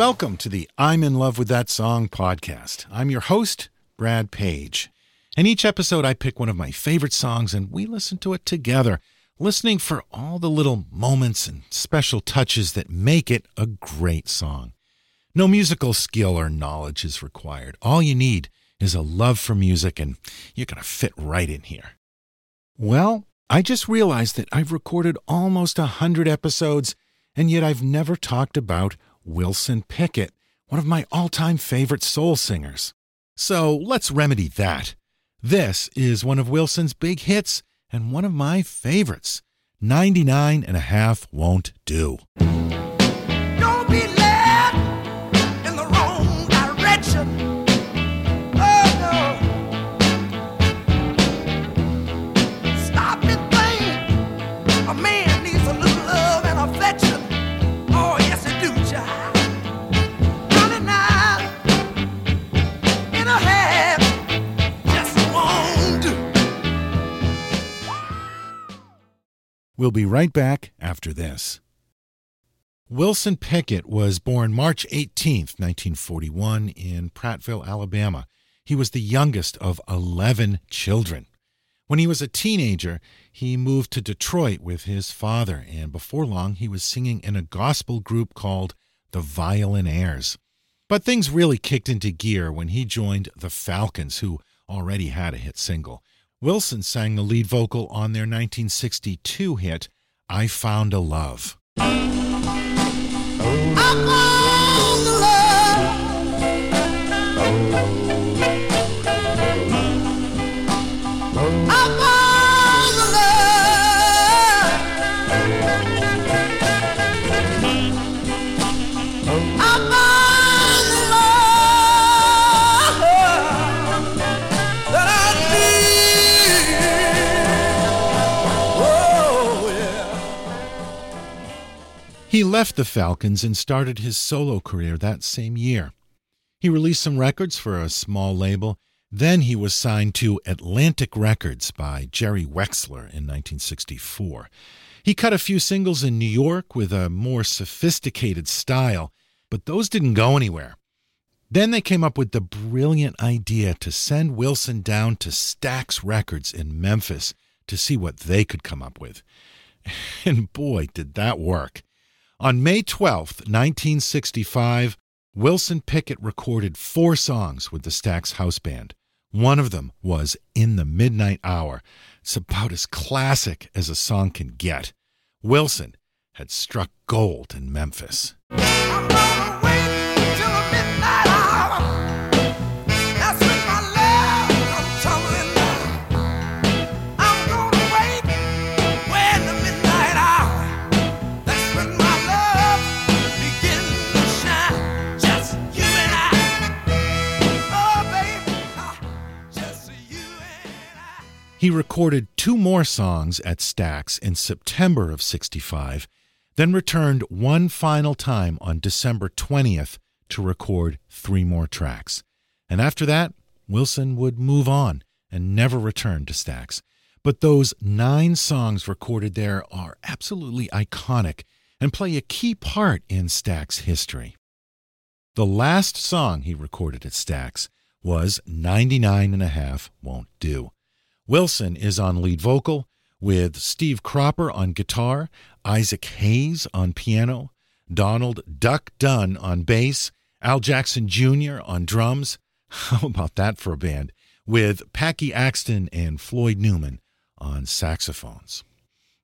welcome to the I'm in Love with That Song podcast. I'm your host, Brad Page. In each episode, I pick one of my favorite songs and we listen to it together, listening for all the little moments and special touches that make it a great song. No musical skill or knowledge is required. All you need is a love for music, and you're going to fit right in here. Well, I just realized that I've recorded almost a hundred episodes, and yet I've never talked about Wilson Pickett, one of my all time favorite soul singers. So let's remedy that. This is one of Wilson's big hits and one of my favorites 99 and a half won't do. We'll be right back after this. Wilson Pickett was born March 18, 1941, in Prattville, Alabama. He was the youngest of 11 children. When he was a teenager, he moved to Detroit with his father, and before long, he was singing in a gospel group called the Violinaires. But things really kicked into gear when he joined the Falcons, who already had a hit single. Wilson sang the lead vocal on their 1962 hit, I Found a Love. I He left the Falcons and started his solo career that same year. He released some records for a small label. Then he was signed to Atlantic Records by Jerry Wexler in 1964. He cut a few singles in New York with a more sophisticated style, but those didn't go anywhere. Then they came up with the brilliant idea to send Wilson down to Stax Records in Memphis to see what they could come up with. And boy, did that work. On May 12th, 1965, Wilson Pickett recorded four songs with the Stax House Band. One of them was In the Midnight Hour. It's about as classic as a song can get. Wilson had struck gold in Memphis. He recorded two more songs at Stax in September of 65, then returned one final time on December 20th to record three more tracks. And after that, Wilson would move on and never return to Stax. But those nine songs recorded there are absolutely iconic and play a key part in Stax history. The last song he recorded at Stax was 99 and a half Won't Do. Wilson is on lead vocal with Steve Cropper on guitar, Isaac Hayes on piano, Donald Duck Dunn on bass, Al Jackson Jr. on drums. How about that for a band? With Packy Axton and Floyd Newman on saxophones.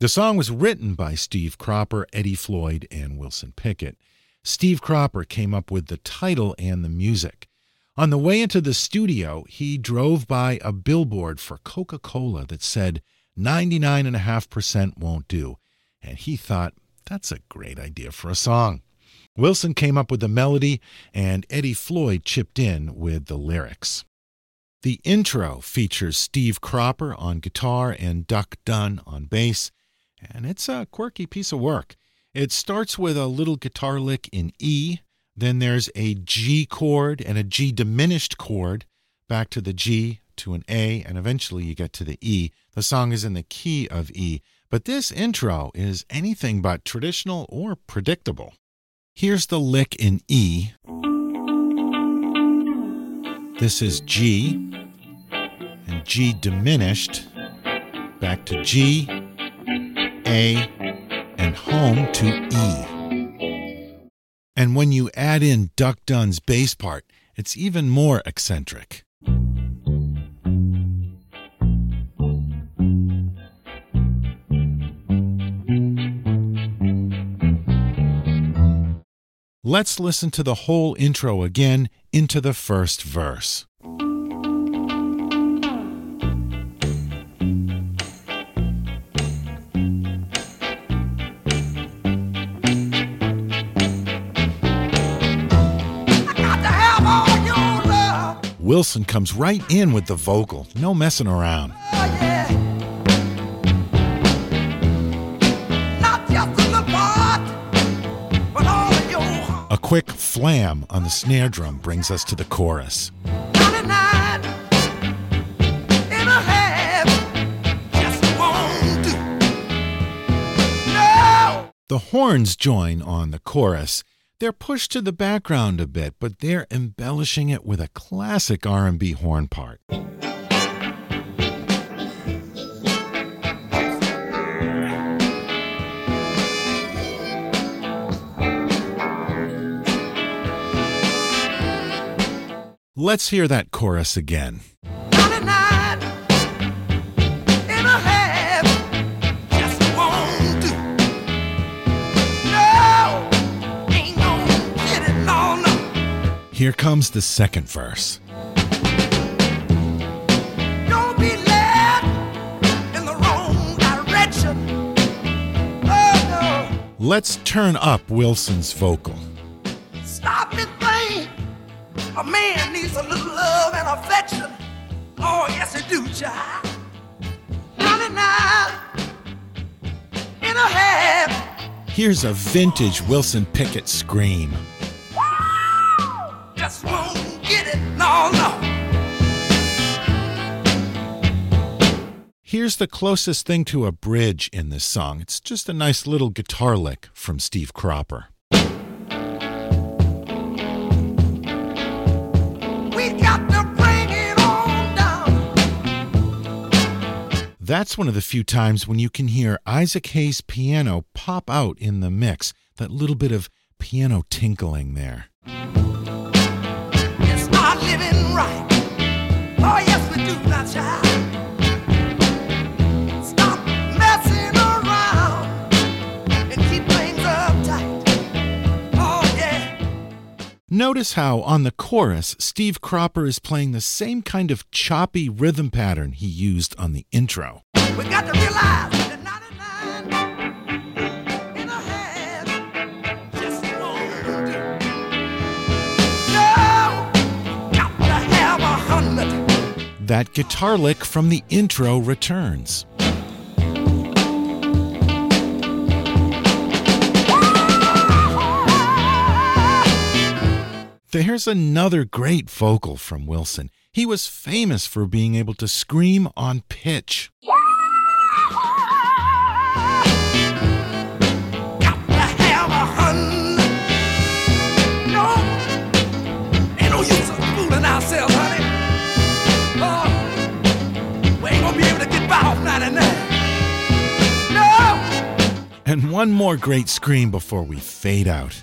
The song was written by Steve Cropper, Eddie Floyd, and Wilson Pickett. Steve Cropper came up with the title and the music. On the way into the studio, he drove by a billboard for Coca Cola that said 99.5% won't do, and he thought, that's a great idea for a song. Wilson came up with the melody, and Eddie Floyd chipped in with the lyrics. The intro features Steve Cropper on guitar and Duck Dunn on bass, and it's a quirky piece of work. It starts with a little guitar lick in E, then there's a G chord and a G diminished chord, back to the G, to an A, and eventually you get to the E. The song is in the key of E, but this intro is anything but traditional or predictable. Here's the lick in E. This is G and G diminished back to G, A, and home to E. And when you add in Duck Dunn's bass part, it's even more eccentric. Let's listen to the whole intro again into the first verse. Wilson comes right in with the vocal, no messing around. A quick flam on the snare drum brings us to the chorus. 99 and a half just won't do. No. The horns join on the chorus. They're pushed to the background a bit, but they're embellishing it with a classic R&B horn part. Let's hear that chorus again. Here comes the second verse. Don't be led in the wrong direction. Oh no, Let's turn up Wilson's vocal. stop and think. A man needs a little love and affection. Oh yes, he do, child. 99 and a half. Here's a vintage Wilson Pickett scream. Here's the closest thing to a bridge in this song. It's just a nice little guitar lick from Steve Cropper. We got to bring it on down. That's one of the few times when you can hear Isaac Hayes' piano pop out in the mix, that little bit of piano tinkling there. It's not living right. Oh, yes, we do, Notice how on the chorus, Steve Cropper is playing the same kind of choppy rhythm pattern he used on the intro. We got to realize that 99 and a half just won't do. No, got to have a hundred. That guitar lick from the intro returns. There's another great vocal from Wilson. He was famous for being able to scream on pitch. Got to have a hundred. No, ain't no use of fooling ourselves, honey. Oh, we ain't gonna be able to get by off 99. No, And one more great scream before we fade out.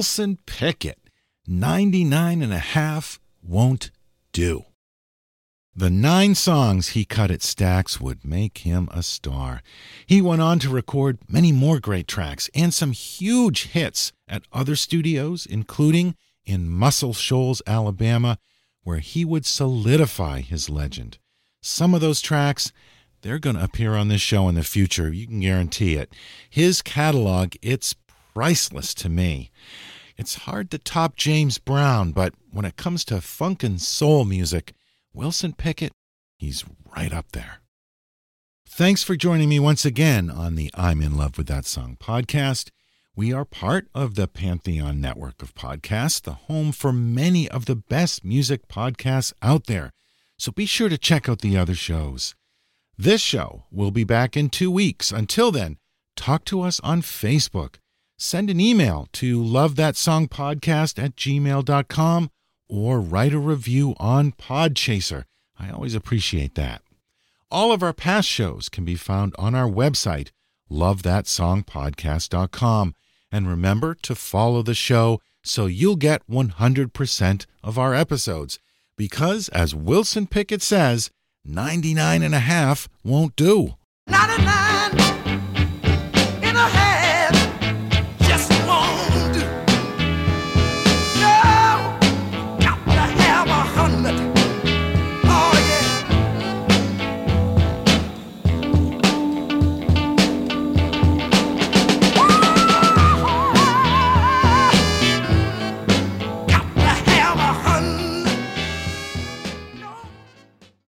Wilson Pickett, 99 and a half won't do. The nine songs he cut at Stax would make him a star. He went on to record many more great tracks and some huge hits at other studios, including in Muscle Shoals, Alabama, where he would solidify his legend. Some of those tracks, they're going to appear on this show in the future. You can guarantee it. His catalog, it's priceless to me. It's hard to top James Brown, but when it comes to funk and soul music, Wilson Pickett, he's right up there. Thanks for joining me once again on the I'm in love with that song podcast. We are part of the Pantheon network of podcasts, the home for many of the best music podcasts out there. So be sure to check out the other shows. This show will be back in two weeks. Until then, talk to us on Facebook. Send an email to lovethatsongpodcast at gmail.com or write a review on Podchaser. I always appreciate that. All of our past shows can be found on our website, lovethatsongpodcast.com. And remember to follow the show so you'll get 100% of our episodes. Because, as Wilson Pickett says, 99 and a half won't do. 99